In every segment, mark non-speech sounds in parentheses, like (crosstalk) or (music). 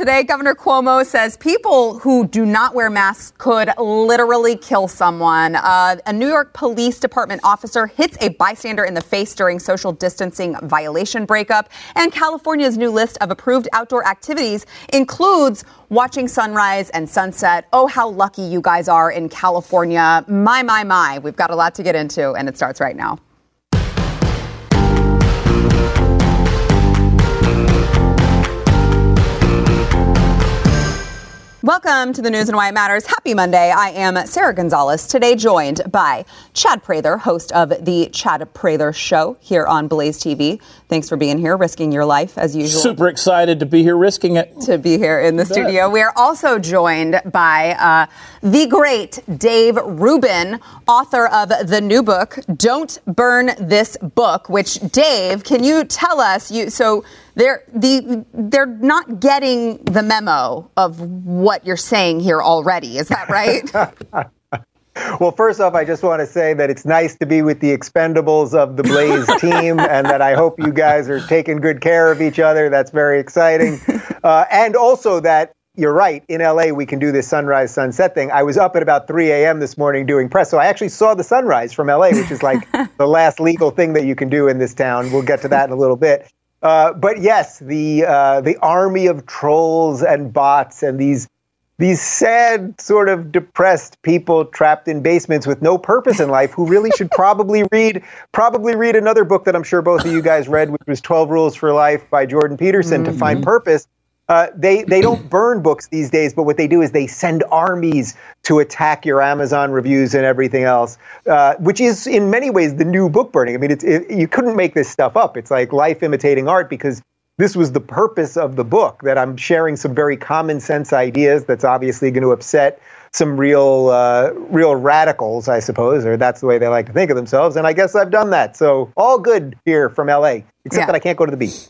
today, Governor Cuomo says people who do not wear masks could literally kill someone. Uh, a New York Police Department officer hits a bystander in the face during social distancing violation breakup. And California's new list of approved outdoor activities includes watching sunrise and sunset. Oh, how lucky you guys are in California. My, my, my. We've got a lot to get into, and it starts right now. Welcome to the news and why it matters. Happy Monday. I am Sarah Gonzalez. Today joined by Chad Prather, host of the Chad Prather Show here on Blaze TV. Thanks for being here, risking your life as usual. Super excited to be here, risking it. To be here in the studio. We are also joined by uh, the great Dave Rubin, author of the new book, Don't Burn This Book, which Dave, can you tell us you so they're the they're not getting the memo of what you're saying here already. Is that right? (laughs) Well, first off, I just want to say that it's nice to be with the expendables of the Blaze (laughs) team, and that I hope you guys are taking good care of each other. That's very exciting. (laughs) Uh, and also that you're right. In LA, we can do this sunrise sunset thing. I was up at about 3 a.m. this morning doing press, so I actually saw the sunrise from LA, which is like (laughs) the last legal thing that you can do in this town. We'll get to that in a little bit. Uh, but yes, the uh, the army of trolls and bots and these these sad, sort of depressed people trapped in basements with no purpose in life, who really should probably (laughs) read probably read another book that I'm sure both of you guys read, which was 12 Rules for Life by Jordan Peterson, mm-hmm. to find mm-hmm. purpose. Uh, they they don't (clears throat) burn books these days, but what they do is they send armies to attack your Amazon reviews and everything else, uh, which is in many ways the new book burning. I mean, it's it, you couldn't make this stuff up. It's like life imitating art because this was the purpose of the book that I'm sharing some very common sense ideas. That's obviously going to upset some real uh, real radicals, I suppose, or that's the way they like to think of themselves. And I guess I've done that. So all good here from LA, except yeah. that I can't go to the beach.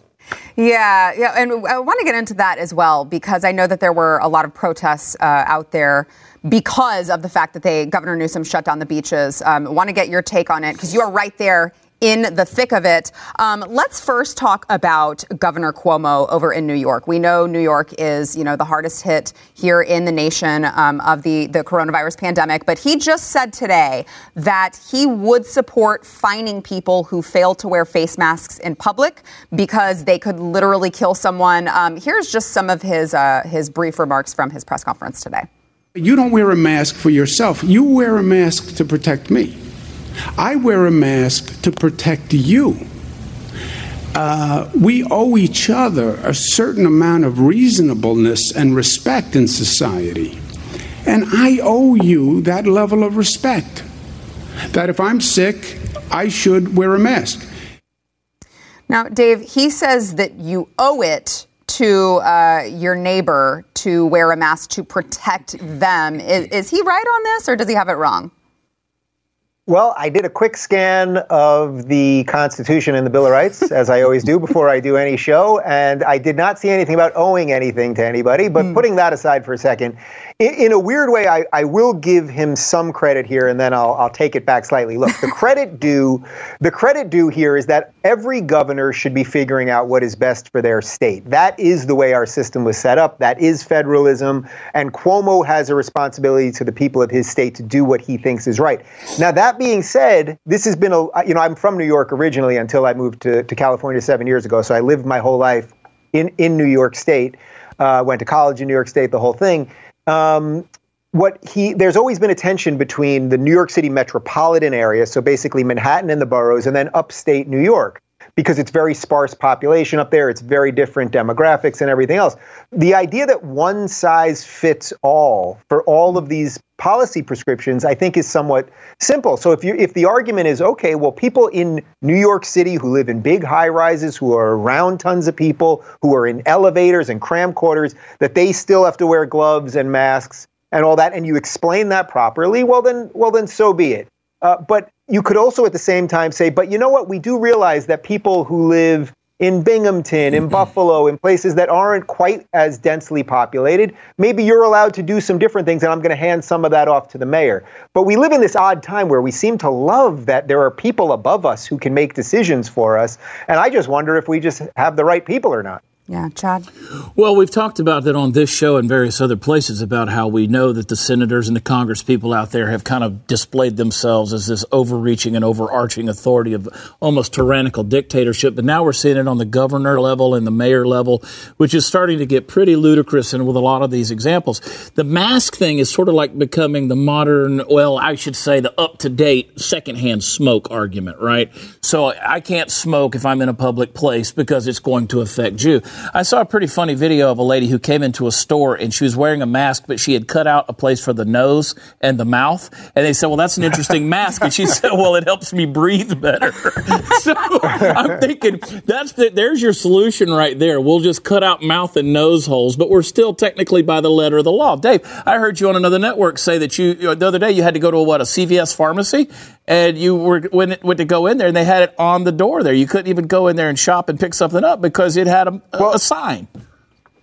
Yeah, yeah, and I want to get into that as well because I know that there were a lot of protests uh, out there because of the fact that they Governor Newsom shut down the beaches. Um, want to get your take on it because you are right there in the thick of it. Um, let's first talk about Governor Cuomo over in New York. We know New York is, you know, the hardest hit here in the nation um, of the, the coronavirus pandemic. But he just said today that he would support fining people who fail to wear face masks in public because they could literally kill someone. Um, here's just some of his uh, his brief remarks from his press conference today. You don't wear a mask for yourself. You wear a mask to protect me. I wear a mask to protect you. Uh, we owe each other a certain amount of reasonableness and respect in society. And I owe you that level of respect. That if I'm sick, I should wear a mask. Now, Dave, he says that you owe it to uh, your neighbor to wear a mask to protect them. Is, is he right on this, or does he have it wrong? Well, I did a quick scan of the Constitution and the Bill of Rights, (laughs) as I always do before I do any show, and I did not see anything about owing anything to anybody. But mm. putting that aside for a second, in, in a weird way, I, I, will give him some credit here, and then I'll, I'll take it back slightly. Look, the credit (laughs) due, the credit due here is that every governor should be figuring out what is best for their state. That is the way our system was set up. That is federalism, and Cuomo has a responsibility to the people of his state to do what he thinks is right. Now, that being said, this has been a, you know, I'm from New York originally until I moved to, to California seven years ago, so I lived my whole life in in New York State. Uh, went to college in New York State, the whole thing um, what he there's always been a tension between the New York City metropolitan area, so basically Manhattan and the boroughs, and then upstate New York because it's very sparse population up there. It's very different demographics and everything else. The idea that one size fits all for all of these policy prescriptions, I think, is somewhat simple. So if you if the argument is okay, well, people in New York City who live in big high rises, who are around tons of people, who are in elevators and cram quarters, that they still have to wear gloves and masks and all that, and you explain that properly, well then, well then, so be it. Uh, but you could also at the same time say, but you know what? We do realize that people who live in Binghamton, in mm-hmm. Buffalo, in places that aren't quite as densely populated, maybe you're allowed to do some different things, and I'm going to hand some of that off to the mayor. But we live in this odd time where we seem to love that there are people above us who can make decisions for us. And I just wonder if we just have the right people or not. Yeah, Chad? Well, we've talked about that on this show and various other places about how we know that the senators and the Congress people out there have kind of displayed themselves as this overreaching and overarching authority of almost tyrannical dictatorship. But now we're seeing it on the governor level and the mayor level, which is starting to get pretty ludicrous. And with a lot of these examples, the mask thing is sort of like becoming the modern, well, I should say the up to date secondhand smoke argument, right? So I can't smoke if I'm in a public place because it's going to affect you. I saw a pretty funny video of a lady who came into a store and she was wearing a mask, but she had cut out a place for the nose and the mouth. And they said, well, that's an interesting (laughs) mask. And she said, well, it helps me breathe better. (laughs) so I'm thinking that's the, there's your solution right there. We'll just cut out mouth and nose holes, but we're still technically by the letter of the law. Dave, I heard you on another network say that you, the other day you had to go to a, what, a CVS pharmacy and you were went, went to go in there and they had it on the door there. You couldn't even go in there and shop and pick something up because it had a, well, a sign.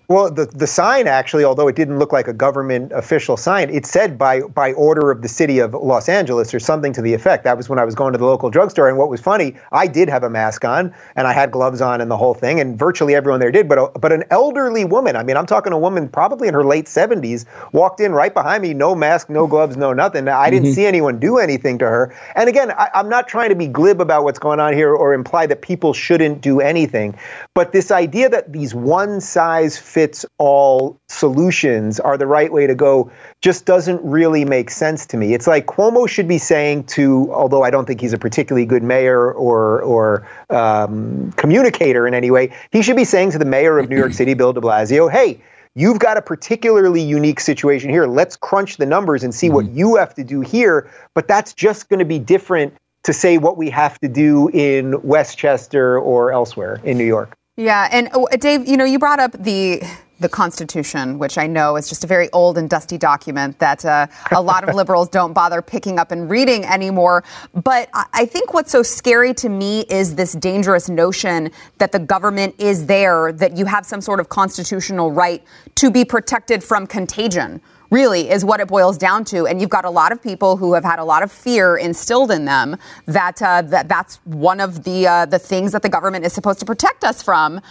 Well, the, the sign actually, although it didn't look like a government official sign, it said by by order of the city of Los Angeles or something to the effect. That was when I was going to the local drugstore. And what was funny, I did have a mask on and I had gloves on and the whole thing, and virtually everyone there did. But a, but an elderly woman, I mean, I'm talking a woman probably in her late 70s, walked in right behind me, no mask, no gloves, no nothing. I didn't mm-hmm. see anyone do anything to her. And again, I, I'm not trying to be glib about what's going on here or imply that people shouldn't do anything, but this idea that these one size fits all solutions are the right way to go just doesn't really make sense to me. It's like Cuomo should be saying to, although I don't think he's a particularly good mayor or or um, communicator in any way, he should be saying to the mayor of New York City, Bill De Blasio, "Hey." You've got a particularly unique situation here. Let's crunch the numbers and see mm-hmm. what you have to do here. But that's just going to be different to say what we have to do in Westchester or elsewhere in New York. Yeah, and oh, Dave, you know, you brought up the the Constitution, which I know is just a very old and dusty document that uh, a lot of (laughs) liberals don't bother picking up and reading anymore. But I think what's so scary to me is this dangerous notion that the government is there, that you have some sort of constitutional right to be protected from contagion. Really, is what it boils down to, and you've got a lot of people who have had a lot of fear instilled in them that uh, that that's one of the uh, the things that the government is supposed to protect us from.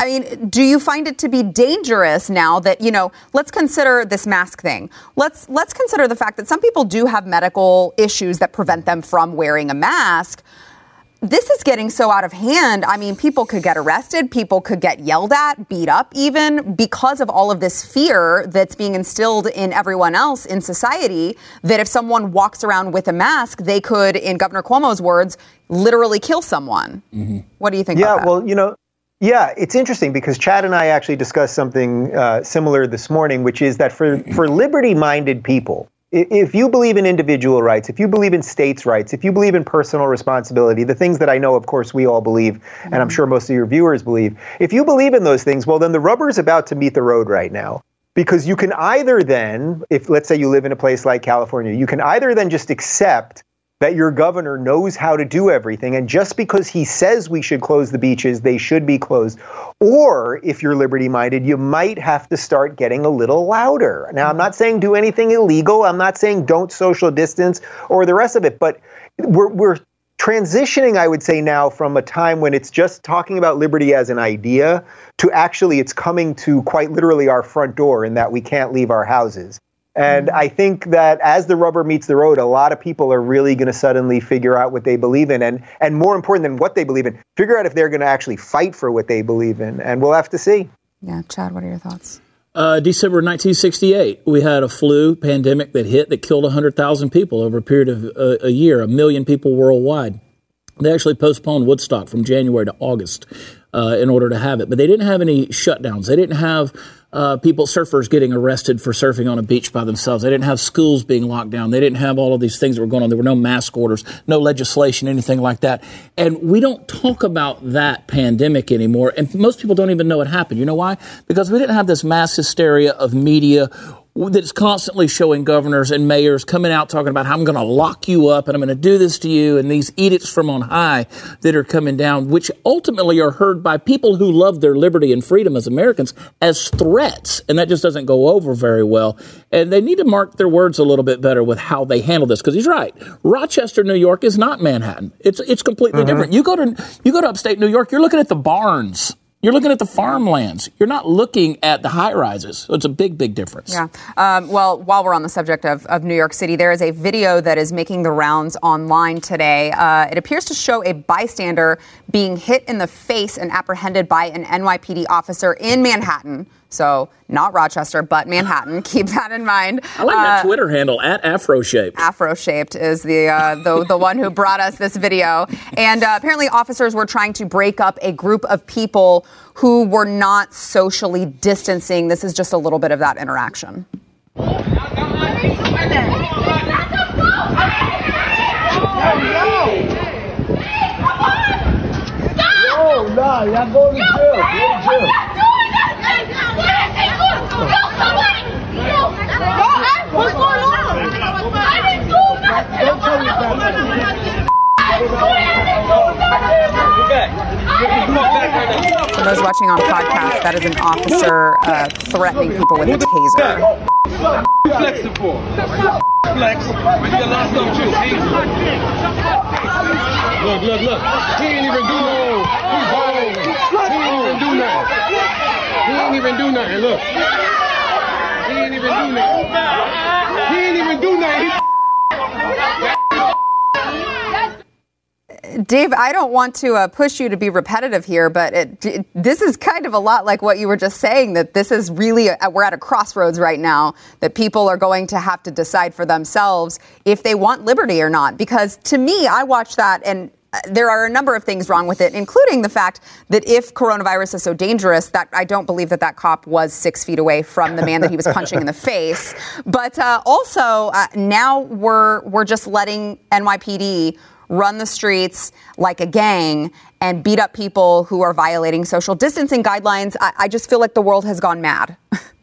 I mean, do you find it to be dangerous now that, you know, let's consider this mask thing. Let's let's consider the fact that some people do have medical issues that prevent them from wearing a mask. This is getting so out of hand. I mean, people could get arrested, people could get yelled at, beat up even because of all of this fear that's being instilled in everyone else in society that if someone walks around with a mask, they could in Governor Cuomo's words, literally kill someone. Mm-hmm. What do you think Yeah, well, you know, yeah, it's interesting because Chad and I actually discussed something uh, similar this morning, which is that for, for liberty minded people, if you believe in individual rights, if you believe in states' rights, if you believe in personal responsibility, the things that I know, of course, we all believe, and I'm mm-hmm. sure most of your viewers believe, if you believe in those things, well, then the rubber is about to meet the road right now. Because you can either then, if let's say you live in a place like California, you can either then just accept that your governor knows how to do everything. And just because he says we should close the beaches, they should be closed. Or if you're liberty minded, you might have to start getting a little louder. Now, I'm not saying do anything illegal. I'm not saying don't social distance or the rest of it, but we're, we're transitioning, I would say, now from a time when it's just talking about liberty as an idea to actually it's coming to quite literally our front door in that we can't leave our houses. And I think that as the rubber meets the road, a lot of people are really going to suddenly figure out what they believe in. And, and more important than what they believe in, figure out if they're going to actually fight for what they believe in. And we'll have to see. Yeah. Chad, what are your thoughts? Uh, December 1968, we had a flu pandemic that hit that killed 100,000 people over a period of uh, a year, a million people worldwide. They actually postponed Woodstock from January to August uh, in order to have it, but they didn't have any shutdowns. They didn't have uh, people, surfers getting arrested for surfing on a beach by themselves. They didn't have schools being locked down. They didn't have all of these things that were going on. There were no mask orders, no legislation, anything like that. And we don't talk about that pandemic anymore. And most people don't even know it happened. You know why? Because we didn't have this mass hysteria of media that's constantly showing governors and mayors coming out talking about how I'm going to lock you up and I'm going to do this to you and these edicts from on high that are coming down, which ultimately are heard by people who love their liberty and freedom as Americans as threats. And that just doesn't go over very well. And they need to mark their words a little bit better with how they handle this because he's right. Rochester, New York is not Manhattan. It's, it's completely uh-huh. different. You go to, you go to upstate New York, you're looking at the barns You're looking at the farmlands. You're not looking at the high rises. So it's a big, big difference. Yeah. Um, well, while we're on the subject of, of New York City, there is a video that is making the rounds online today. Uh, it appears to show a bystander being hit in the face and apprehended by an NYPD officer in Manhattan. So not Rochester, but Manhattan. (laughs) Keep that in mind. I like that uh, Twitter handle at AfroShaped. AfroShaped is the, uh, the the one who brought us this video, and uh, apparently officers were trying to break up a group of people who were not socially distancing. This is just a little bit of that interaction. No, nah, y'all going to jail. Go to jail. What's going on? I didn't do nothing. Don't tell me For those watching on podcast, that is an officer uh, threatening people with a taser. Flexing for? Flex. You lost them too. Look, look, look. He ain't even do no. He ain't even do nothing. He ain't even do nothing. Look. He ain't even do nothing. He ain't even do nothing. Dave, I don't want to uh, push you to be repetitive here, but it, it, this is kind of a lot like what you were just saying that this is really, a, we're at a crossroads right now, that people are going to have to decide for themselves if they want liberty or not. Because to me, I watch that and there are a number of things wrong with it, including the fact that if coronavirus is so dangerous, that I don't believe that that cop was six feet away from the man that he was punching in the face. (laughs) But uh, also, uh, now we're we're just letting NYPD run the streets like a gang and beat up people who are violating social distancing guidelines. I, I just feel like the world has gone mad. (laughs)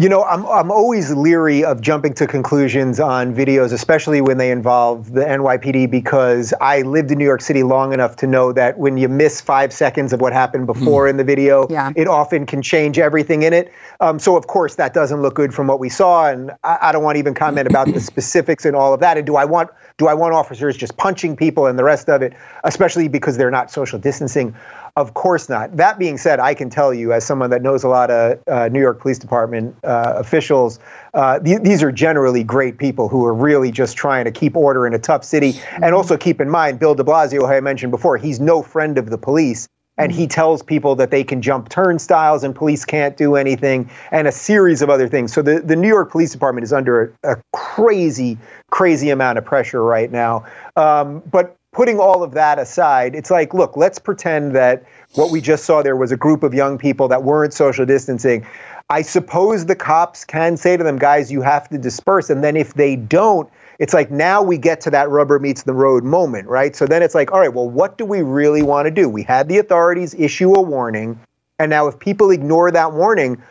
You know, I'm I'm always leery of jumping to conclusions on videos, especially when they involve the NYPD, because I lived in New York City long enough to know that when you miss five seconds of what happened before mm. in the video, yeah. it often can change everything in it. Um, so of course that doesn't look good from what we saw, and I, I don't want to even comment about the (clears throat) specifics and all of that. And do I want do I want officers just punching people and the rest of it, especially because they're not social distancing? Of course not. That being said, I can tell you, as someone that knows a lot of uh, New York Police Department uh, officials, uh, th- these are generally great people who are really just trying to keep order in a tough city. And also keep in mind, Bill de Blasio, who I mentioned before, he's no friend of the police. And he tells people that they can jump turnstiles and police can't do anything, and a series of other things. So the, the New York Police Department is under a, a crazy, crazy amount of pressure right now. Um, but putting all of that aside, it's like, look, let's pretend that what we just saw there was a group of young people that weren't social distancing. I suppose the cops can say to them, guys, you have to disperse. And then if they don't, it's like now we get to that rubber meets the road moment, right? So then it's like, all right, well, what do we really want to do? We had the authorities issue a warning. And now if people ignore that warning,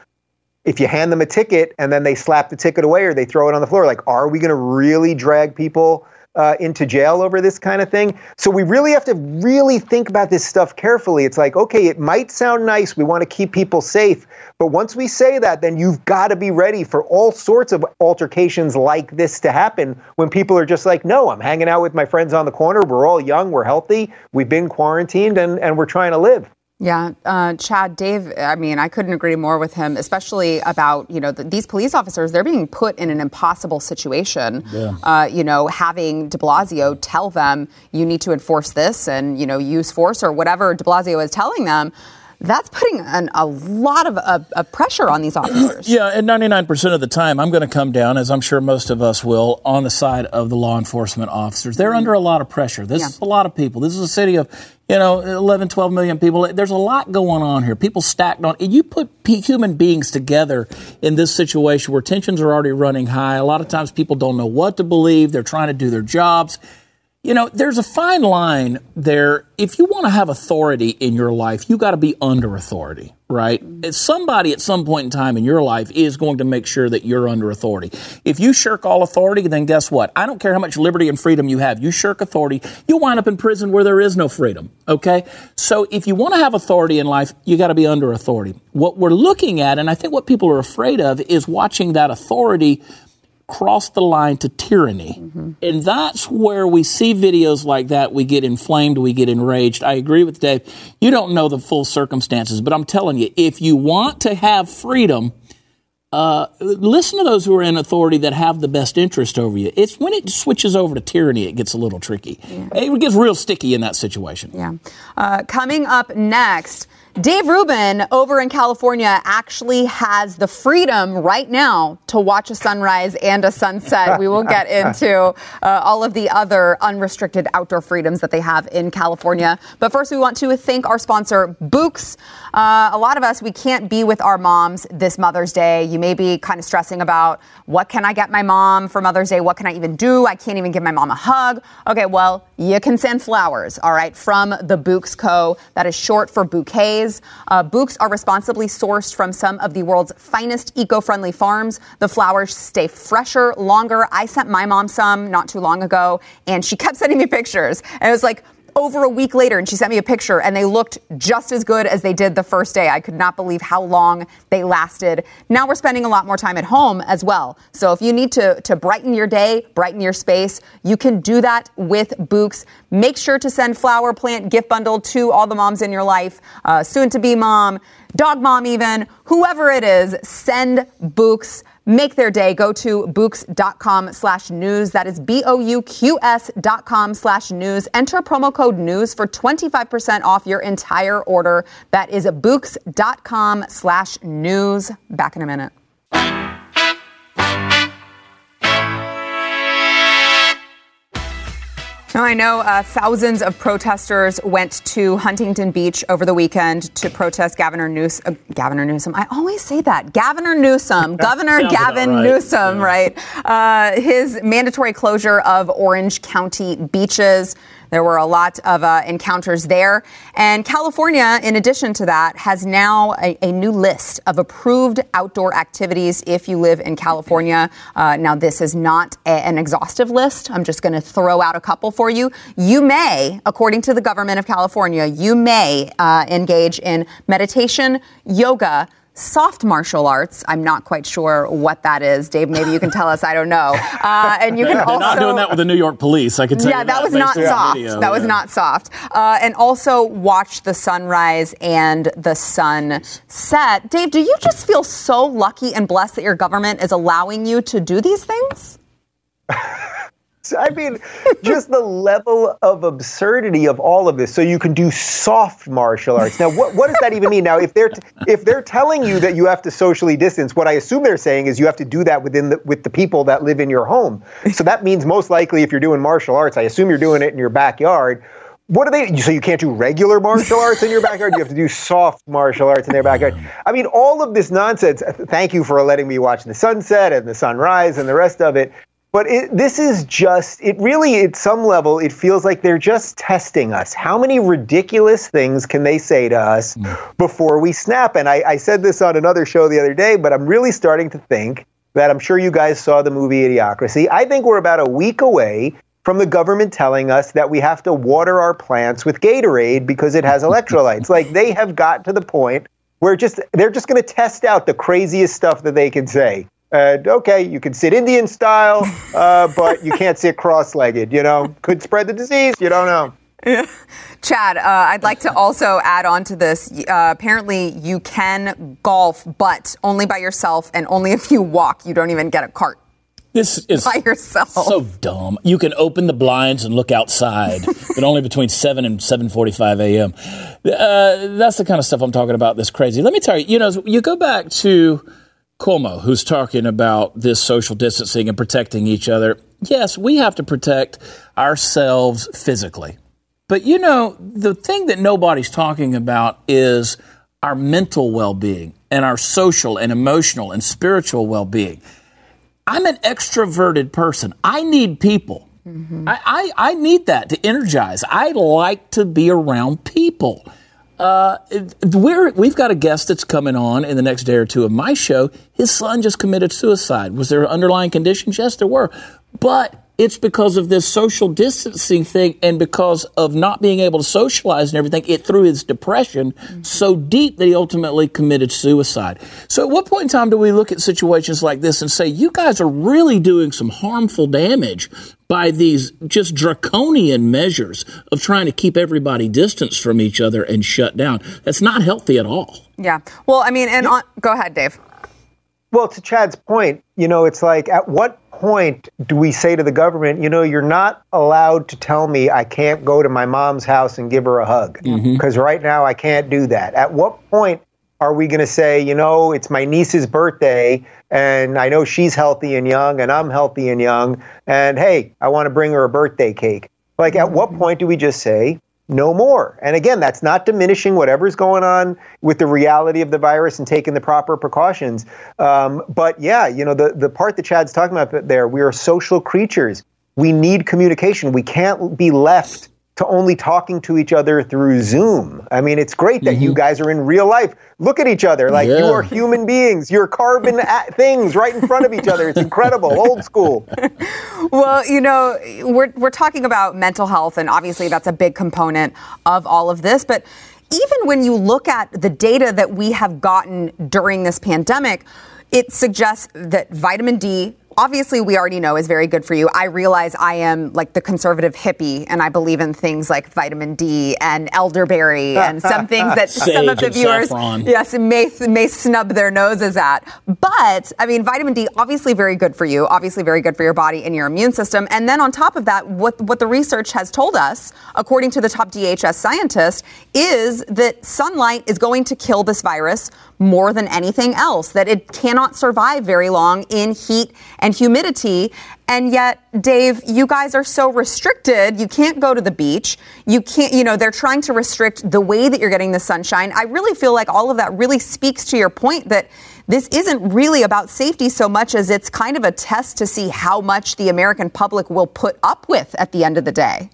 if you hand them a ticket and then they slap the ticket away or they throw it on the floor, like, are we going to really drag people uh, into jail over this kind of thing. So we really have to really think about this stuff carefully. It's like, okay, it might sound nice. We want to keep people safe. But once we say that, then you've got to be ready for all sorts of altercations like this to happen when people are just like, no, I'm hanging out with my friends on the corner. We're all young. We're healthy. We've been quarantined and, and we're trying to live. Yeah, uh, Chad, Dave. I mean, I couldn't agree more with him, especially about you know the, these police officers. They're being put in an impossible situation. Yeah. Uh, you know, having De Blasio tell them you need to enforce this and you know use force or whatever De Blasio is telling them that's putting an, a lot of, pressure on these (clears throat) officers. yeah, and 99% of the time, I'm going to come down, as I'm sure most of us will, on the side of the law enforcement officers. They're mm-hmm. under a lot of pressure. This yeah. is a lot of people. This is a city of, you know, 11, 12 million people. There's a lot going on here. People stacked on. You put human beings together in this situation where tensions are already running high. A lot of times people don't know what to believe. They're trying to do their jobs you know, there's a fine line there. If you want to have authority in your life, you got to be under authority, right? Mm-hmm. Somebody at some point in time in your life is going to make sure that you're under authority. If you shirk all authority, then guess what? I don't care how much liberty and freedom you have. You shirk authority, you'll wind up in prison where there is no freedom, okay? So if you want to have authority in life, you got to be under authority. What we're looking at, and I think what people are afraid of, is watching that authority crossed the line to tyranny. Mm-hmm. And that's where we see videos like that. We get inflamed, we get enraged. I agree with Dave. You don't know the full circumstances, but I'm telling you, if you want to have freedom, uh, listen to those who are in authority that have the best interest over you. It's when it switches over to tyranny, it gets a little tricky. Yeah. It gets real sticky in that situation. Yeah. Uh, coming up next. Dave Rubin over in California actually has the freedom right now to watch a sunrise and a sunset. We will get into uh, all of the other unrestricted outdoor freedoms that they have in California. But first, we want to thank our sponsor, Bouqs. Uh, a lot of us, we can't be with our moms this Mother's Day. You may be kind of stressing about what can I get my mom for Mother's Day? What can I even do? I can't even give my mom a hug. Okay, well, you can send flowers, all right, from the Bouqs Co. That is short for bouquets. Uh, Bouqs are responsibly sourced from some of the world's finest eco-friendly farms. The flowers stay fresher, longer. I sent my mom some not too long ago, and she kept (laughs) sending me pictures. And it was like, over a week later and she sent me a picture and they looked just as good as they did the first day. I could not believe how long they lasted. Now we're spending a lot more time at home as well. So if you need to, to brighten your day, brighten your space, you can do that with Bouqs. Make sure to send flower plant gift bundle to all the moms in your life, uh, soon to be mom, dog mom even, whoever it is, send Bouqs make their day. Go to bouqs.com slash news. That is B-O-U-Q-S dot com slash news. Enter promo code news for 25% off your entire order. That is bouqs.com slash news. Back in a minute. Now, I know uh, thousands of protesters went to Huntington Beach over the weekend to protest Governor Newsom. Uh, Governor Newsom. I always say that. Governor Newsom. (laughs) Governor Gavin right. Newsom, yeah. right? Uh, his mandatory closure of Orange County beaches. There were a lot of uh, encounters there. And California, in addition to that, has now a, a new list of approved outdoor activities if you live in California. Uh, now, this is not a, an exhaustive list. I'm just going to throw out a couple for you. You may, according to the government of California, you may uh, engage in meditation, yoga, soft martial arts. I'm not quite sure what that is. Dave, maybe you can tell us. I don't know. Uh, and you can (laughs) They're also not doing that with the New York police. I can tell yeah, you that, that was not soft. Video, that yeah. was not soft. Uh, and also watch the sunrise and the sun set. Dave, do you just feel so lucky and blessed that your government is allowing you to do these things? (laughs) (laughs) I mean, just the level of absurdity of all of this. So you can do soft martial arts. Now, what, what does that even mean? Now, if they're t- if they're telling you that you have to socially distance, what I assume they're saying is you have to do that within the, with the people that live in your home. So that means most likely, if you're doing martial arts, I assume you're doing it in your backyard. What are they? So you can't do regular martial arts in your backyard. You have to do soft martial arts in their backyard. I mean, all of this nonsense. Thank you for letting me watch the sunset and the sunrise and the rest of it. But it, this is just, it really, at some level, it feels like they're just testing us. How many ridiculous things can they say to us mm. before we snap? And I, I said this on another show the other day, but I'm really starting to think that I'm sure you guys saw the movie Idiocracy. I think we're about a week away from the government telling us that we have to water our plants with Gatorade because it has (laughs) electrolytes. like they have got to the point where just they're just going to test out the craziest stuff that they can say. And okay, you can sit Indian style, uh, but you can't sit cross-legged. You know, could spread the disease. You don't know. Yeah. (laughs) Chad, uh, I'd like to also add on to this. Uh, apparently, you can golf, but only by yourself and only if you walk. You don't even get a cart. This is by yourself. So dumb. You can open the blinds and look outside, (laughs) but only between seven and seven forty-five a.m. Uh, that's the kind of stuff I'm talking about. This crazy. Let me tell you. You know, you go back to Cuomo, who's talking about this social distancing and protecting each other. Yes, we have to protect ourselves physically. But you know, the thing that nobody's talking about is our mental well being and our social and emotional and spiritual well being. I'm an extroverted person. I need people. Mm-hmm. I, I, I need that to energize. I like to be around people. Uh, we're, we've got a guest that's coming on in the next day or two of my show. His son just committed suicide. Was there underlying conditions? Yes, there were. But it's because of this social distancing thing and because of not being able to socialize and everything. It threw his depression mm-hmm. so deep that he ultimately committed suicide. So, at what point in time do we look at situations like this and say, you guys are really doing some harmful damage by these just draconian measures of trying to keep everybody distanced from each other and shut down? That's not healthy at all. Yeah. Well, I mean, and on, go ahead, Dave. Well, to Chad's point, you know, it's like at what point do we say to the government, you know, you're not allowed to tell me I can't go to my mom's house and give her a hug? Because mm-hmm. right now I can't do that. At what point are we going to say, you know, it's my niece's birthday and I know she's healthy and young and I'm healthy and young and hey, I want to bring her a birthday cake? Like, at what point do we just say, no more. And again, that's not diminishing whatever's going on with the reality of the virus and taking the proper precautions. Um, but yeah, you know, the, the part that Chad's talking about there, we are social creatures. We need communication. We can't be left to only talking to each other through Zoom. I mean, it's great that mm-hmm. you guys are in real life. Look at each other like yeah. you are human beings. You're carbon (laughs) things right in front of each other. It's incredible, old school. (laughs) well, you know, we're we're talking about mental health, and obviously that's a big component of all of this. But even when you look at the data that we have gotten during this pandemic, it suggests that vitamin D obviously we already know is very good for you. I realize I am like the conservative hippie and I believe in things like vitamin D and elderberry and (laughs) some things that some of the viewers yes may may snub their noses at. But I mean vitamin D obviously very good for you, obviously very good for your body and your immune system. And then on top of that what what the research has told us according to the top DHS scientist is that sunlight is going to kill this virus more than anything else, that it cannot survive very long in heat and humidity. And yet, Dave, you guys are so restricted. You can't go to the beach. You can't, you know, they're trying to restrict the way that you're getting the sunshine. I really feel like all of that really speaks to your point that this isn't really about safety so much as it's kind of a test to see how much the American public will put up with at the end of the day.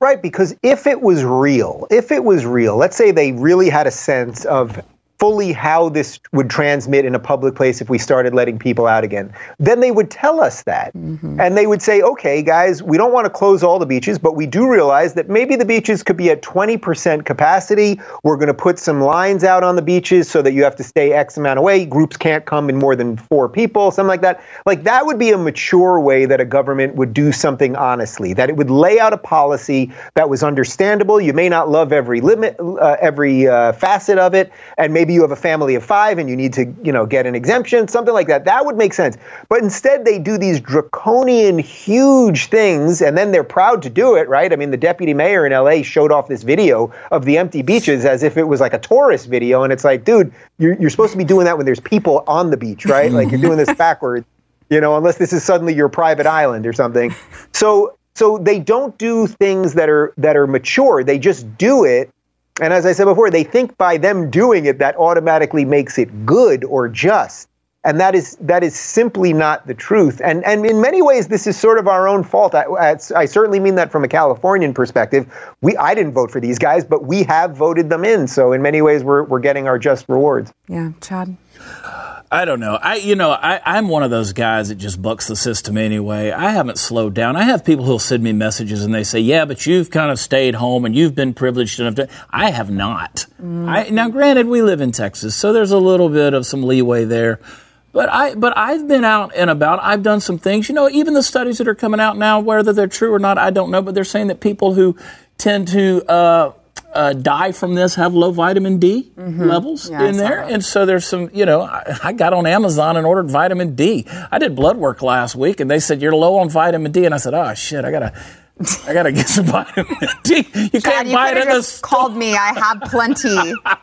Right, because if it was real, if it was real, let's say they really had a sense of fully how this would transmit in a public place if we started letting people out again. Then they would tell us that. Mm-hmm. And they would say, okay, guys, we don't want to close all the beaches, but we do realize that maybe the beaches could be at 20% capacity. We're going to put some lines out on the beaches so that you have to stay X amount away. Groups can't come in more than four people, something like that. Like that would be a mature way that a government would do something honestly, that it would lay out a policy that was understandable. You may not love every limit, uh, every uh, facet of it, and maybe maybe you have a family of five and you need to, you know, get an exemption, something like that. That would make sense. But instead, they do these draconian, huge things, and then they're proud to do it, right? I mean, the deputy mayor in LA showed off this video of the empty beaches as if it was like a tourist video, and it's like, dude, you're, you're supposed to be doing that when there's people on the beach, right? like you're doing this (laughs) backwards, you know, unless this is suddenly your private island or something. So so they don't do things that are that are mature. They just do it and as I said before, they think by them doing it, that automatically makes it good or just. And that is that is simply not the truth. And and in many ways, this is sort of our own fault. I, I, certainly mean that from a Californian perspective. We I didn't vote for these guys, but we have voted them in. So in many ways, we're we're getting our just rewards. Yeah, Chad. I don't know. I, you know, I, am one of those guys that just bucks the system anyway. I haven't slowed down. I have people who'll send me messages and they say, "Yeah, but you've kind of stayed home and you've been privileged enough to." I have not. Mm. I, now, granted, we live in Texas, so there's a little bit of some leeway there. But I, but I've been out and about. I've done some things. You know, even the studies that are coming out now, whether they're true or not, I don't know. But they're saying that people who tend to uh, uh, die from this have low vitamin D mm-hmm. levels yeah, in there. And so there's some, you know, I, I, got on Amazon and ordered vitamin D. I did blood work last week and they said, you're low on vitamin D. And I said, oh, shit, I got to. I gotta get some (laughs) vitamin D. You Chad, can't you buy it in the called me. I have plenty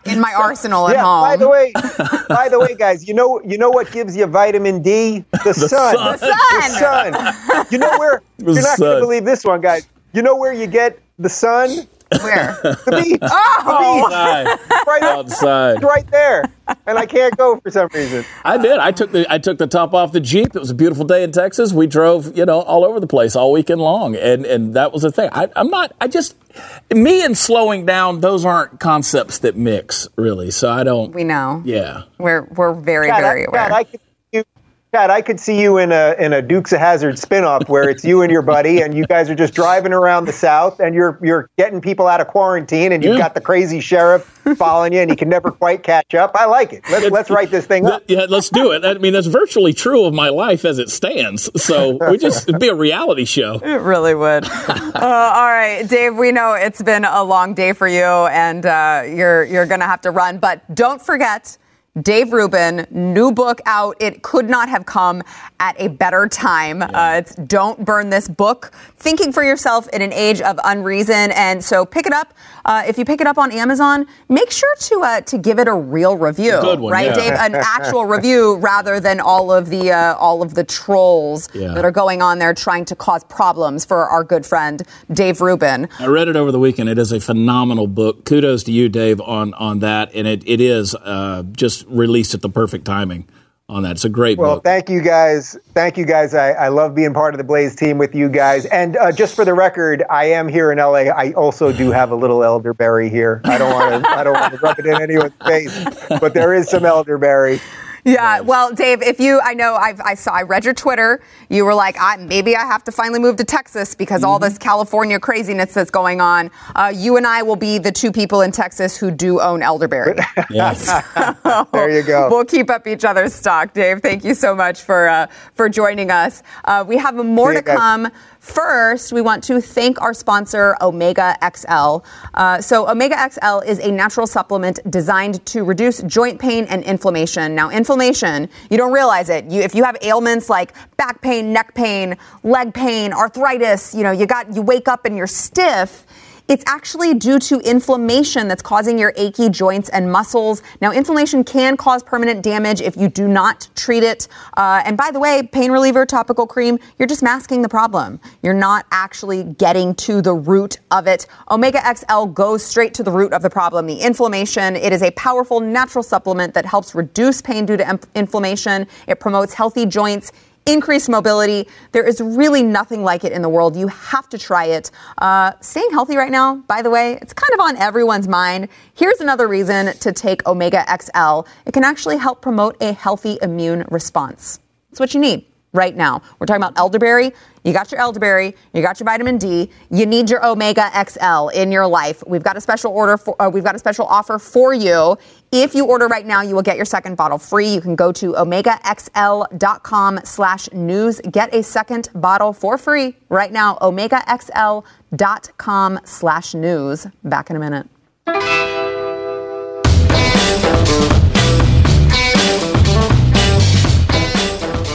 in my (laughs) arsenal at yeah, home. By the way, (laughs) by the way, guys, you know you know what gives you vitamin D? The, the sun. sun. The sun. The sun. You know where? The you're not sun. gonna believe this one, guys. You know where you get the sun? Where? (laughs) the beach. (laughs) Oh, the beach. (laughs) right outside. Right there. And I can't go for some reason. I did. I took the I took the top off the Jeep. It was a beautiful day in Texas. We drove, you know, all over the place all weekend long, and and that was the thing. I, I'm not. I just me and slowing down. Those aren't concepts that mix really. So I don't. We know. Yeah. We're we're very very aware. I could Chad, I could see you in a in a Dukes of Hazzard spinoff where it's you and your buddy, and you guys are just driving around the South, and you're you're getting people out of quarantine, and you've Yeah. got the crazy sheriff following you, and he can never quite catch up. I like it. Let's let's write this thing up. Yeah, let's do it. I mean, that's virtually true of my life as it stands. So we just it'd be a reality show. It really would. (laughs) uh, all right, Dave. We know it's been a long day for you, and uh, you're you're going to have to run. But don't forget, Dave Rubin, new book out. It could not have come at a better time. Uh, it's "Don't Burn This Book: Thinking for Yourself in an Age of Unreason." And so, pick it up. Uh, if you pick it up on Amazon, make sure to uh, to give it a real review, good one, right, yeah. Dave? An (laughs) actual review rather than all of the uh, all of the trolls Yeah. that are going on there trying to cause problems for our good friend Dave Rubin. I read it over the weekend. It is a phenomenal book. Kudos to you, Dave, on on that. And it, it is uh, just released at the perfect timing on that. It's a great Well, book. thank you guys. Thank you guys. I, I love being part of the Blaze team with you guys. And uh, just for the record, I am here in LA. I also do have a little elderberry here. I don't want to. I don't want to rub it in anyone's face, but there is some elderberry. Yeah, well, Dave, if you, I know, I've, I saw, I read your Twitter. You were like, I, maybe I have to finally move to Texas because all this California craziness that's going on. Uh, you and I will be the two people in Texas who do own elderberry. (laughs) Yes. (laughs) There you go. We'll keep up each other's stock, Dave. Thank you so much for uh, for joining us. Uh, we have more See to come. First, we want to thank our sponsor, Omega XL. Uh, so, Omega XL is a natural supplement designed to reduce joint pain and inflammation. Now, inflammation, you don't realize it. You, if you have ailments like back pain, neck pain, leg pain, arthritis, you know, you got you wake up and you're stiff. It's actually due to inflammation that's causing your achy joints and muscles. Now, inflammation can cause permanent damage if you do not treat it. Uh, and by the way, pain reliever topical cream, you're just masking the problem. You're not actually getting to the root of it. Omega XL goes straight to the root of the problem, the inflammation. It is a powerful natural supplement that helps reduce pain due to em- inflammation. It promotes healthy joints increased mobility. There is really nothing like it in the world. You have to try it. Uh, staying healthy right now, by the way, it's kind of on everyone's mind. Here's another reason to take Omega XL. It can actually help promote a healthy immune response. It's what you need right now. We're talking about elderberry. You got your elderberry, you got your vitamin D, you need your Omega XL in your life. We've got a special order for uh, we've got a special offer for you. If you order right now, you will get your second bottle free. You can go to omegaxl.com slash news. Get a second bottle for free right now. omegaxl.com slash news. Back in a minute.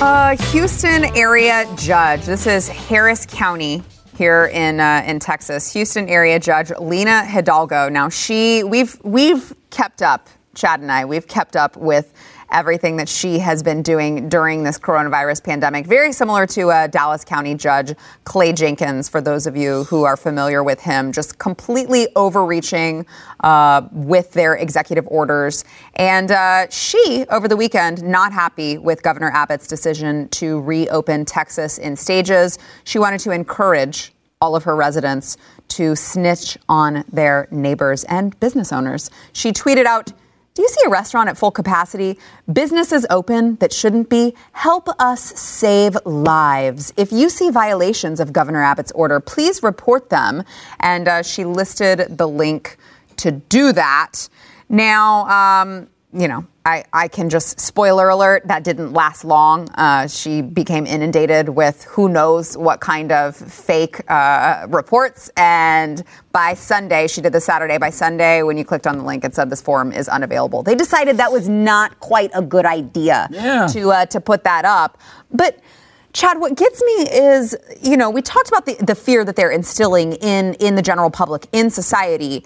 A Houston area judge. This is Harris County here in uh, in Texas. Houston area judge Lina Hidalgo. Now she we've we've kept up. Chad and I we've kept up with everything that she has been doing during this coronavirus pandemic. Very similar to uh, Dallas County Judge Clay Jenkins. For those of you who are familiar with him, just completely overreaching uh, with their executive orders. And uh, she, over the weekend, not happy with Governor Abbott's decision to reopen Texas in stages. She wanted to encourage all of her residents to snitch on their neighbors and business owners. She tweeted out, do you see a restaurant at full capacity? Businesses open that shouldn't be? Help us save lives. If you see violations of Governor Abbott's order, please report them. And uh, she listed the link to do that. Now, um, you know, I, I can just spoiler alert that didn't last long. Uh, she became inundated with who knows what kind of fake uh, reports. And by Sunday, she did this Saturday. By Sunday, when you clicked on the link, it said this form is unavailable. They decided that was not quite a good idea Yeah. to uh, to put that up. But Chad, what gets me is, you know, we talked about the, the fear that they're instilling in in the general public, in society.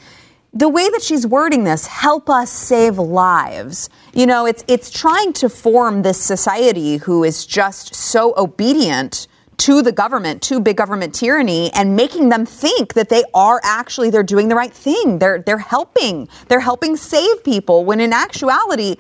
The way that she's wording this, help us save lives. You know, it's it's trying to form this society who is just so obedient to the government, to big government tyranny, and making them think that they are actually they're doing the right thing. They're they're helping. They're helping save people when in actuality,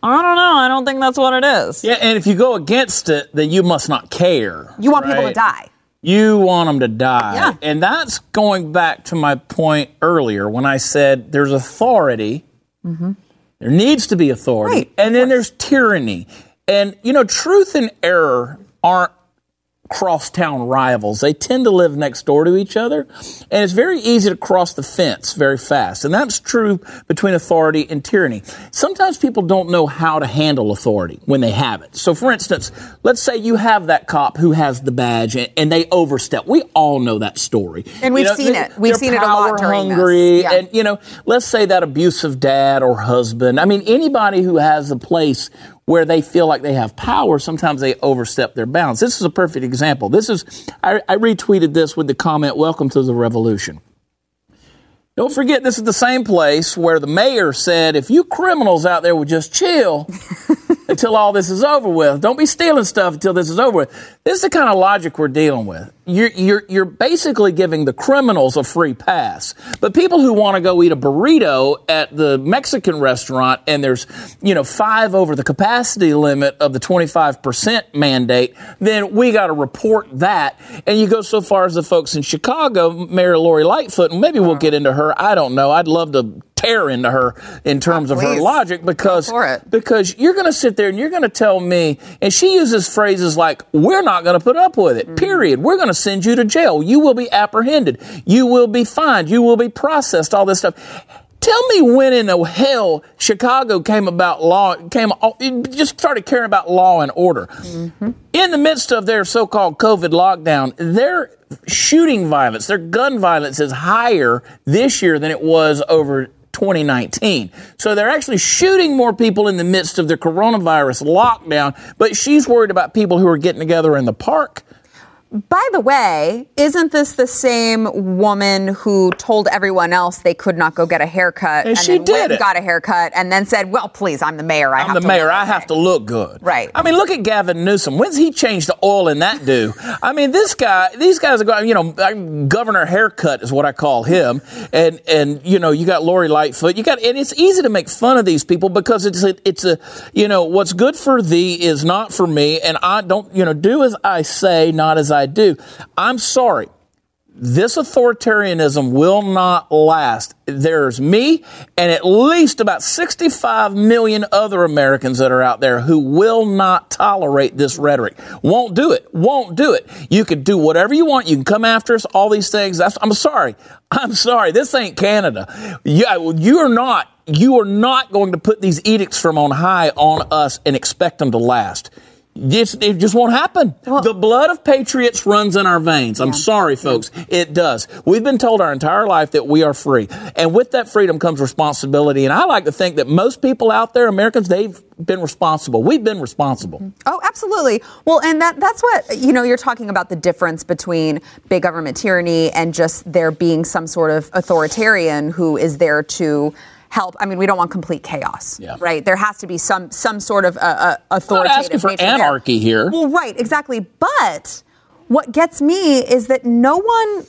I don't know. I don't think that's what it is. Yeah, and if you go against it, then you must not care. You want people to die. You want them to die. Yeah. And that's going back to my point earlier when I said there's authority. There needs to be authority. Mm-hmm. Right, and then there's tyranny. And, you know, truth and error aren't crosstown rivals. They tend to live next door to each other, and it's very easy to cross the fence very fast. And that's true between authority and tyranny. Sometimes people don't know how to handle authority when they have it. So, for instance, let's say you have that cop who has the badge and, and they overstep. We all know that story. And we've You know, seen they- it. We've seen it a lot during this. hungry, Yeah. and you know, let's say that abusive dad or husband. I mean, anybody who has a place where they feel like they have power, sometimes they overstep their bounds. This is a perfect example. This is, I, I retweeted this with the comment, Welcome to the Revolution. Don't forget, this is the same place where the mayor said, if you criminals out there would just chill until all this is over with, don't be stealing stuff until this is over with. This is the kind of logic we're dealing with. You're, you're, you're basically giving the criminals a free pass. But people who want to go eat a burrito at the Mexican restaurant and there's, you know, five over the capacity limit of the 25% mandate, then we got to report that. And you go so far as the folks in Chicago, Mayor Lori Lightfoot, and maybe we'll uh-huh. get into her. I don't know. I'd love to tear into her in terms of her logic because because you're going to sit there and you're going to tell me and she uses phrases like we're not going to put up with it period. We're going to send you to jail. You will be apprehended. You will be fined. You will be processed all this stuff. Tell me when in the hell Chicago came about law came oh, it just started caring about law and order. In the midst of their so-called COVID lockdown, their shooting violence, their gun violence is higher this year than it was over 2019. So they're actually shooting more people in the midst of the coronavirus lockdown, but she's worried about people who are getting together in the park. By the way, isn't this the same woman who told everyone else they could not go get a haircut And she then did it. got a haircut and then said, "Well, please, I'm the mayor. I I'm have the to mayor. look I have to look good. Right. I mean, look at Gavin Newsom. When's he changed the oil in that do? I mean, this guy, these guys are going, you know, Governor Haircut is what I call him. And, and, you know, you got Lori Lightfoot. You got, and it's easy to make fun of these people because it's a, it's a, you know, what's good for thee is not for me. And I don't, you know, do as I say, not as I do. I'm sorry this authoritarianism will not last. There's me and at least about 65 million other Americans that are out there who will not tolerate this rhetoric. Won't do it. Won't do it. You can do whatever you want. You can come after us, all these things. That's, I'm sorry. I'm sorry. This ain't Canada. You, you are not, you are not going to put these edicts from on high on us and expect them to last. It's, it just won't happen. the blood of patriots runs in our veins. I'm sorry, folks. It does. We've been told our entire life that we are free. And with that freedom comes responsibility. And I like to think that most people out there, Americans, they've been responsible. We've been responsible. Mm-hmm. Oh, absolutely. Well, and that that's what you know. You're talking about the difference between big government tyranny and just there being some sort of authoritarian who is there to help. I mean, we don't want complete chaos, Yeah. right? There has to be some some sort of uh, uh, authoritative. asking for nature there. anarchy here. Well, right, exactly. But what gets me is that no one.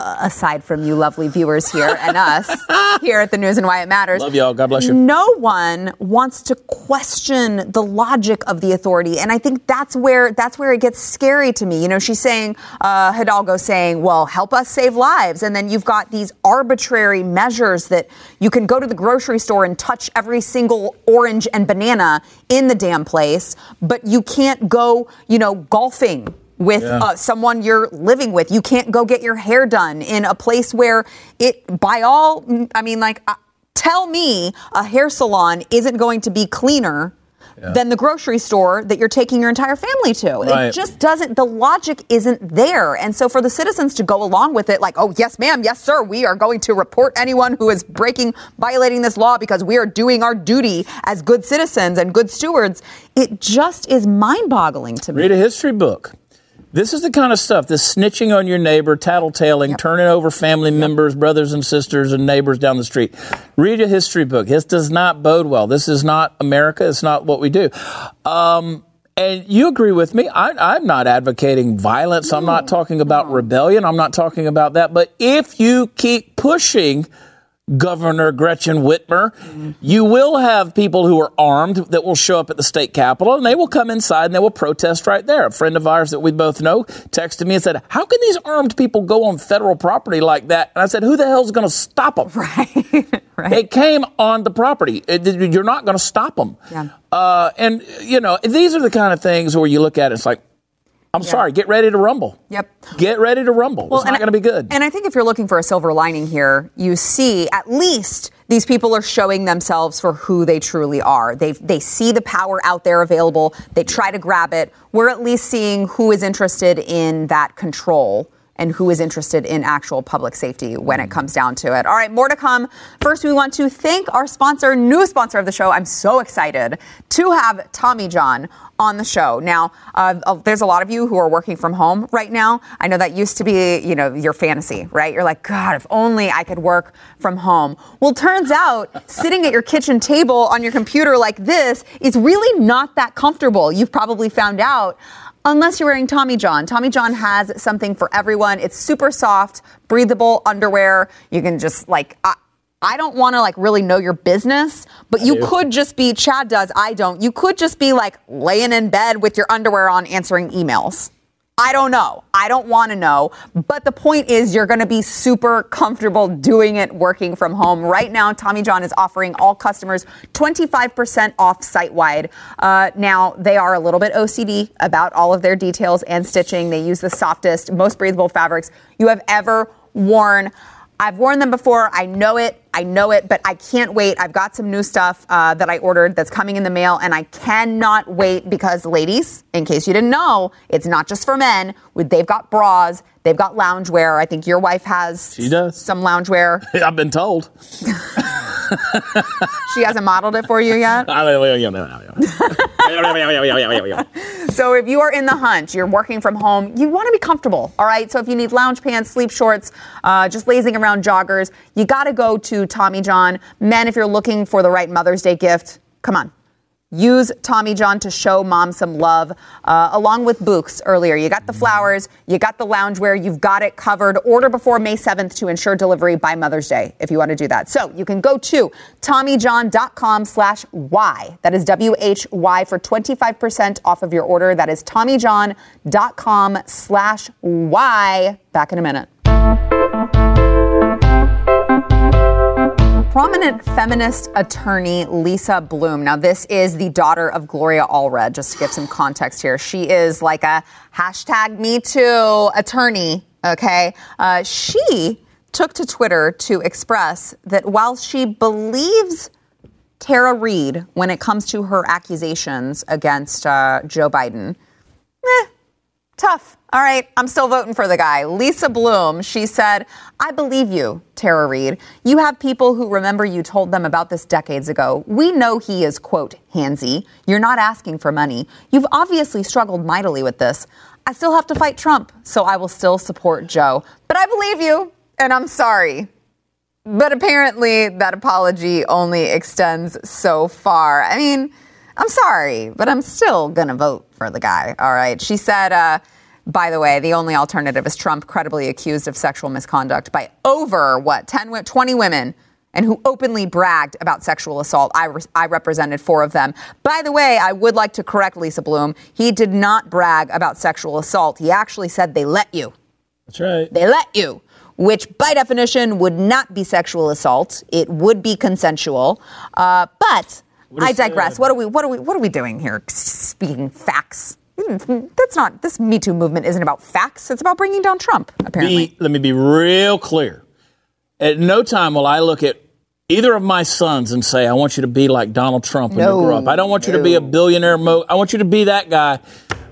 Uh, aside from you lovely viewers here and us (laughs) here at the news and why it matters Love y'all. God bless you. no one wants to question the logic of the authority and i think that's where that's where it gets scary to me you know she's saying uh, hidalgo saying well help us save lives and then you've got these arbitrary measures that you can go to the grocery store and touch every single orange and banana in the damn place but you can't go you know golfing with Yeah. uh, someone you're living with. You can't go get your hair done in a place where it, by all, I mean, like, uh, tell me a hair salon isn't going to be cleaner than the grocery store that you're taking your entire family to. Right. It just doesn't, the logic isn't there. And so for the citizens to go along with it, like, oh, yes, ma'am, yes, sir, we are going to report anyone who is breaking, violating this law because we are doing our duty as good citizens and good stewards, it just is mind boggling to me. Read a history book. This is the kind of stuff, this snitching on your neighbor, tattletaling, turning over family members, brothers and sisters, and neighbors down the street. Read a history book. This does not bode well. This is not America. It's not what we do. Um, and you agree with me. I, I'm not advocating violence. I'm not talking about rebellion. I'm not talking about that. But if you keep pushing Governor Gretchen Whitmer. You will have people who are armed that will show up at the state capitol and they will come inside and they will protest right there. A friend of ours that we both know texted me and said, How can these armed people go on federal property like that? And I said, Who the hell's going to stop them? (laughs) Right. right. They came on the property. It- You're not going to stop them. Yeah. Uh, and, you know, these are the kind of things where you look at it, it's like, I'm sorry, get ready to rumble. Yep. Get ready to rumble. it's not going to be good. And I think if you're looking for a silver lining here, you see at least these people are showing themselves for who they truly are. They they see the power out there available. They try to grab it. We're at least seeing who is interested in that control and who is interested in actual public safety when it comes down to it. All right, more to come. First, we want to thank our sponsor, new sponsor of the show. I'm so excited to have Tommy John on the show. Now, uh, uh, there's a lot of you who are working from home right now. I know that used to be, you know, your fantasy, right? You're like, God, if only I could work from home. Well, turns out sitting at your kitchen table on your computer like this is really not that comfortable. You've probably found out. Unless you're wearing Tommy John. Tommy John has something for everyone. It's super soft, breathable underwear. You can just like, I, I don't want to like really know your business, but you could just be, Chad does, I don't. You could just be like laying in bed with your underwear on answering emails. I don't know. I don't want to know. But the point is, you're going to be super comfortable doing it working from home. Right now, Tommy John is offering all customers 25% off site wide. Uh, now, they are a little bit OCD about all of their details and stitching. They use the softest, most breathable fabrics you have ever worn. I've worn them before. I know it. I know it, but I can't wait. I've got some new stuff uh, that I ordered that's coming in the mail, and I cannot wait because, ladies, in case you didn't know, it's not just for men. They've got bras, they've got loungewear. I think your wife has She does. some loungewear. (laughs) I've been told. (laughs) She hasn't modeled it for you yet. So if you are in the hunt, you're working from home, you want to be comfortable, all right? So if you need lounge pants, sleep shorts, uh, just lazing around joggers, you got to go to Tommy John. Men, if you're looking for the right Mother's Day gift, come on. Use Tommy John to show mom some love, uh, along with Bouqs earlier. You got the flowers, you got the loungewear, you've got it covered. Order before May 7th to ensure delivery by Mother's Day if you want to do that. So you can go to TommyJohn.com slash Y. That is W-H-Y for 25% off of your order. That is TommyJohn.com slash Y. Back in a minute. Prominent feminist attorney Lisa Bloom. Now, this is the daughter of Gloria Allred, just to give some context here. She is like a hashtag Me Too attorney, okay? Uh, she took to Twitter to express that while she believes Tara Reade when it comes to her accusations against uh, Joe Biden, eh, tough. All right, I'm still voting for the guy. Lisa Bloom, she said, I believe you, Tara Reade. You have people who remember you told them about this decades ago. We know he is, quote, handsy. You're not asking for money. You've obviously struggled mightily with this. I still have to fight Trump, so I will still support Joe. But I believe you, and I'm sorry. But apparently, that apology only extends so far. I mean, I'm sorry, but I'm still going to vote for the guy. All right. She said, uh, by the way, the only alternative is Trump credibly accused of sexual misconduct by over, what, 10, 20 women and who openly bragged about sexual assault. I, re- I represented four of them. By the way, I would like to correct Lisa Bloom. He did not brag about sexual assault. He actually said they let you. That's right. They let you, which by definition would not be sexual assault. It would be consensual. Uh, but I digress. that? What are we? What are we? What are we doing here? Speaking facts. That's not. This Me Too movement isn't about facts. It's about bringing down Trump. Apparently. Be, let me be real clear. At no time will I look at either of my sons and say, I want you to be like Donald Trump when No, you grow up. I don't want you to be a billionaire. Mo- I want you to be that guy.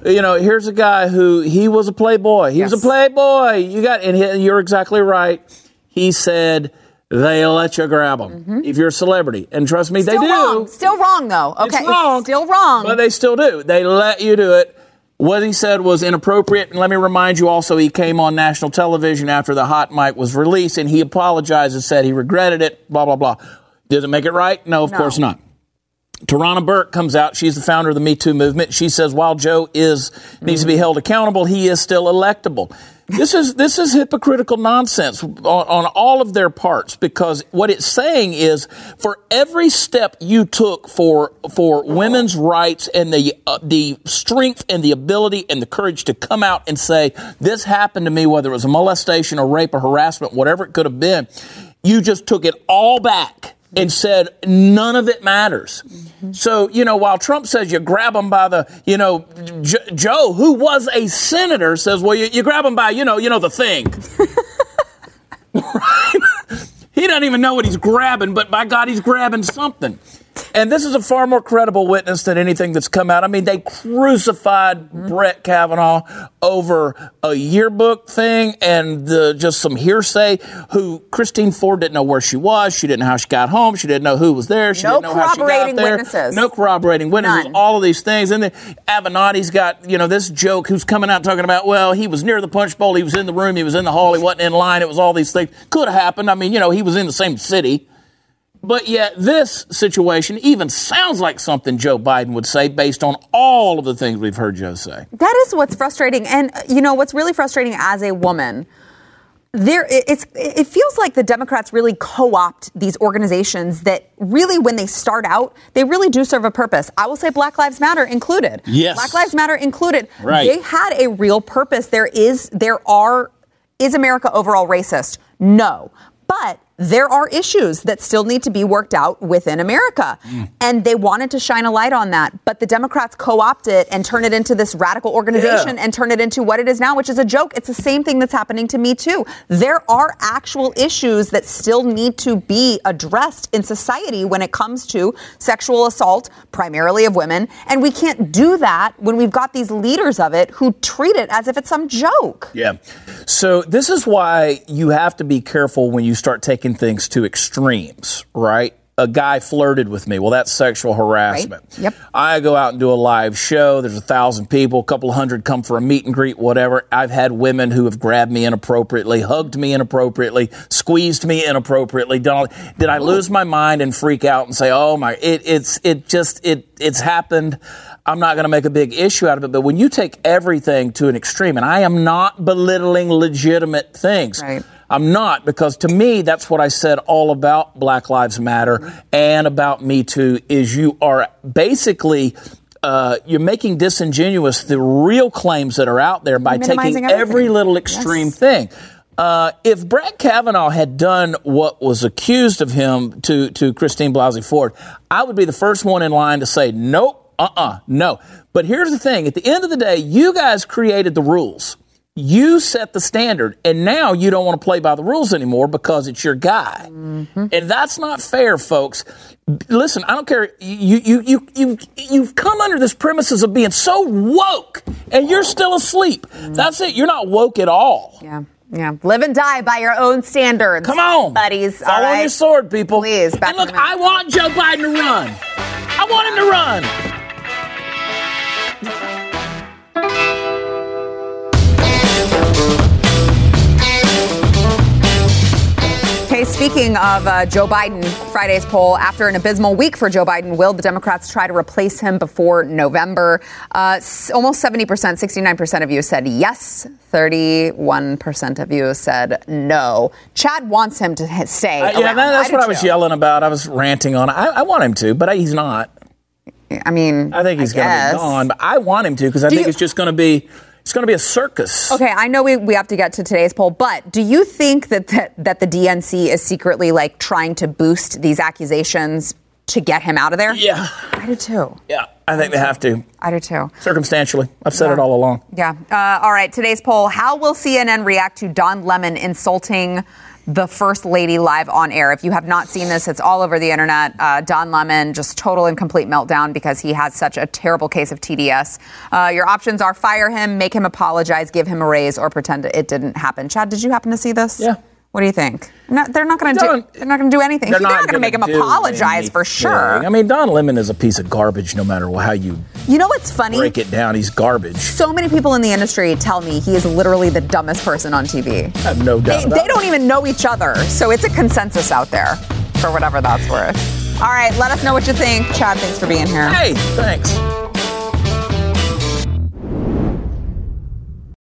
You know, here's a guy who he was a playboy. He was a playboy. You got, and he, you're exactly right. He said they let you grab them if you're a celebrity, and trust me, Mm-hmm. Still they do. wrong. Still wrong though. Okay. It's wrong. Still wrong. But they still do. They let you do it. What he said was inappropriate. And let me remind you also, he came on national television after the hot mic was released and he apologized and said he regretted it, blah, blah, blah. Does it make it right? No, of No. course not. Tarana Burke comes out. She's the founder of the Me Too movement. She says while Joe is needs to be held accountable, he is still electable. This is this is hypocritical nonsense on, on, all of their parts because what it's saying is for every step you took for for women's rights and the uh, the strength and the ability and the courage to come out and say this happened to me whether it was a molestation or rape or harassment whatever it could have been you just took it all back and said none of it matters. Mm-hmm. So, you know, while Trump says you grab him by the, you know, J- Joe, who was a senator, says, well, you, you grab him by, you know, you know, the thing. (laughs) he doesn't even know what he's grabbing, but by God, he's grabbing something. And this is a far more credible witness than anything that's come out. I mean, they crucified mm-hmm. Brett Kavanaugh over a yearbook thing and the, just some hearsay. Who Christine Ford didn't know where she was. She didn't know how she got home. She didn't know who was there. She no didn't know how she got there. Witnesses. No corroborating witnesses. None. All of these things. And then Avenatti's got you know this joke. Who's coming out talking about? Well, he was near the punch bowl. He was in the room. He was in the hall. He wasn't in line. It was all these things. Could have happened. I mean, you know, he was in the same city. But yet, this situation even sounds like something Joe Biden would say based on all of the things we've heard Joe say. That is what's frustrating. And, uh, you know, what's really frustrating as a woman. There, it's, it feels like the Democrats really co opt these organizations that really, when they start out, they really do serve a purpose. I will say Black Lives Matter included. Yes. Black Lives Matter included. Right. They had a real purpose. There is, there are, is America overall racist? No. But there are issues that still need to be worked out within America. Mm. And they wanted to shine a light on that. But the Democrats co opt it and turn it into this radical organization yeah. and turn it into what it is now, which is a joke. It's the same thing that's happening to me, too. There are actual issues that still need to be addressed in society when it comes to sexual assault, primarily of women. And we can't do that when we've got these leaders of it who treat it as if it's some joke. Yeah. So this is why you have to be careful when you start taking taking things to extremes, right? a guy flirted with me. Well, that's sexual harassment. Right. Yep. I go out and do a live show. There's a thousand people, a couple hundred come for a meet and greet, whatever. I've had women who have grabbed me inappropriately, hugged me inappropriately, squeezed me inappropriately. Did I lose my mind and freak out and say, "Oh my, it, it's it just it it's happened." I'm not going to make a big issue out of it. But when you take everything to an extreme, and I am not belittling legitimate things. Right I'm not because to me that's what I said all about Black Lives Matter and about Me Too is you are basically uh, you're making disingenuous the real claims that are out there by taking everything. every little extreme yes. thing. Uh, if Brett Kavanaugh had done what was accused of him to, to Christine Blasey Ford, I would be the first one in line to say, nope, uh uh-uh, uh, no. But here's the thing at the end of the day, you guys created the rules. You set the standard, and now you don't want to play by the rules anymore because it's your guy, mm-hmm. and that's not fair, folks. Listen, I don't care. You you you you you've come under this premises of being so woke, and you're still asleep. Mm-hmm. That's it. You're not woke at all. Yeah. Yeah, live and die by your own standards. Come on, buddies. Fall on your sword, people. Please. and look, I want Joe Biden to run. I want him to run. Okay, speaking of uh, Joe Biden, Friday's poll, after an abysmal week for Joe Biden, will the Democrats try to replace him before November? Uh, almost 70%, 69% of you said yes, 31% of you said no. Chad wants him to stay. Uh, yeah, that's what I was yelling about. I was ranting on. I, I want him to, but he's not. I mean, I think he's going to be gone, but I want him to because I do think you, it's just going to be it's going to be a circus. Okay, I know we, we have to get to today's poll, but do you think that, that that the DNC is secretly like trying to boost these accusations to get him out of there? Yeah, I do too. Yeah, I think they have to. I do too. Circumstantially, I've said yeah. it all along. Yeah. Uh, all right. Today's poll: How will CNN react to Don Lemon insulting? The First Lady live on air. If you have not seen this, it's all over the internet. Uh, Don Lemon, just total and complete meltdown because he has such a terrible case of TDS. Uh, your options are fire him, make him apologize, give him a raise, or pretend it didn't happen. Chad, did you happen to see this? Yeah. What do you think? Not, they're not going to do. They're not going to do anything. They're, they're not, going to make him apologize anything. for sure. I mean, Don Lemon is a piece of garbage, no matter how you. You know what's funny? Break it down. He's garbage. So many people in the industry tell me he is literally the dumbest person on TV. I have no doubt. They, they don't even know each other, so it's a consensus out there, for whatever that's worth. All right, let us know what you think. Chad, thanks for being here. Hey, thanks.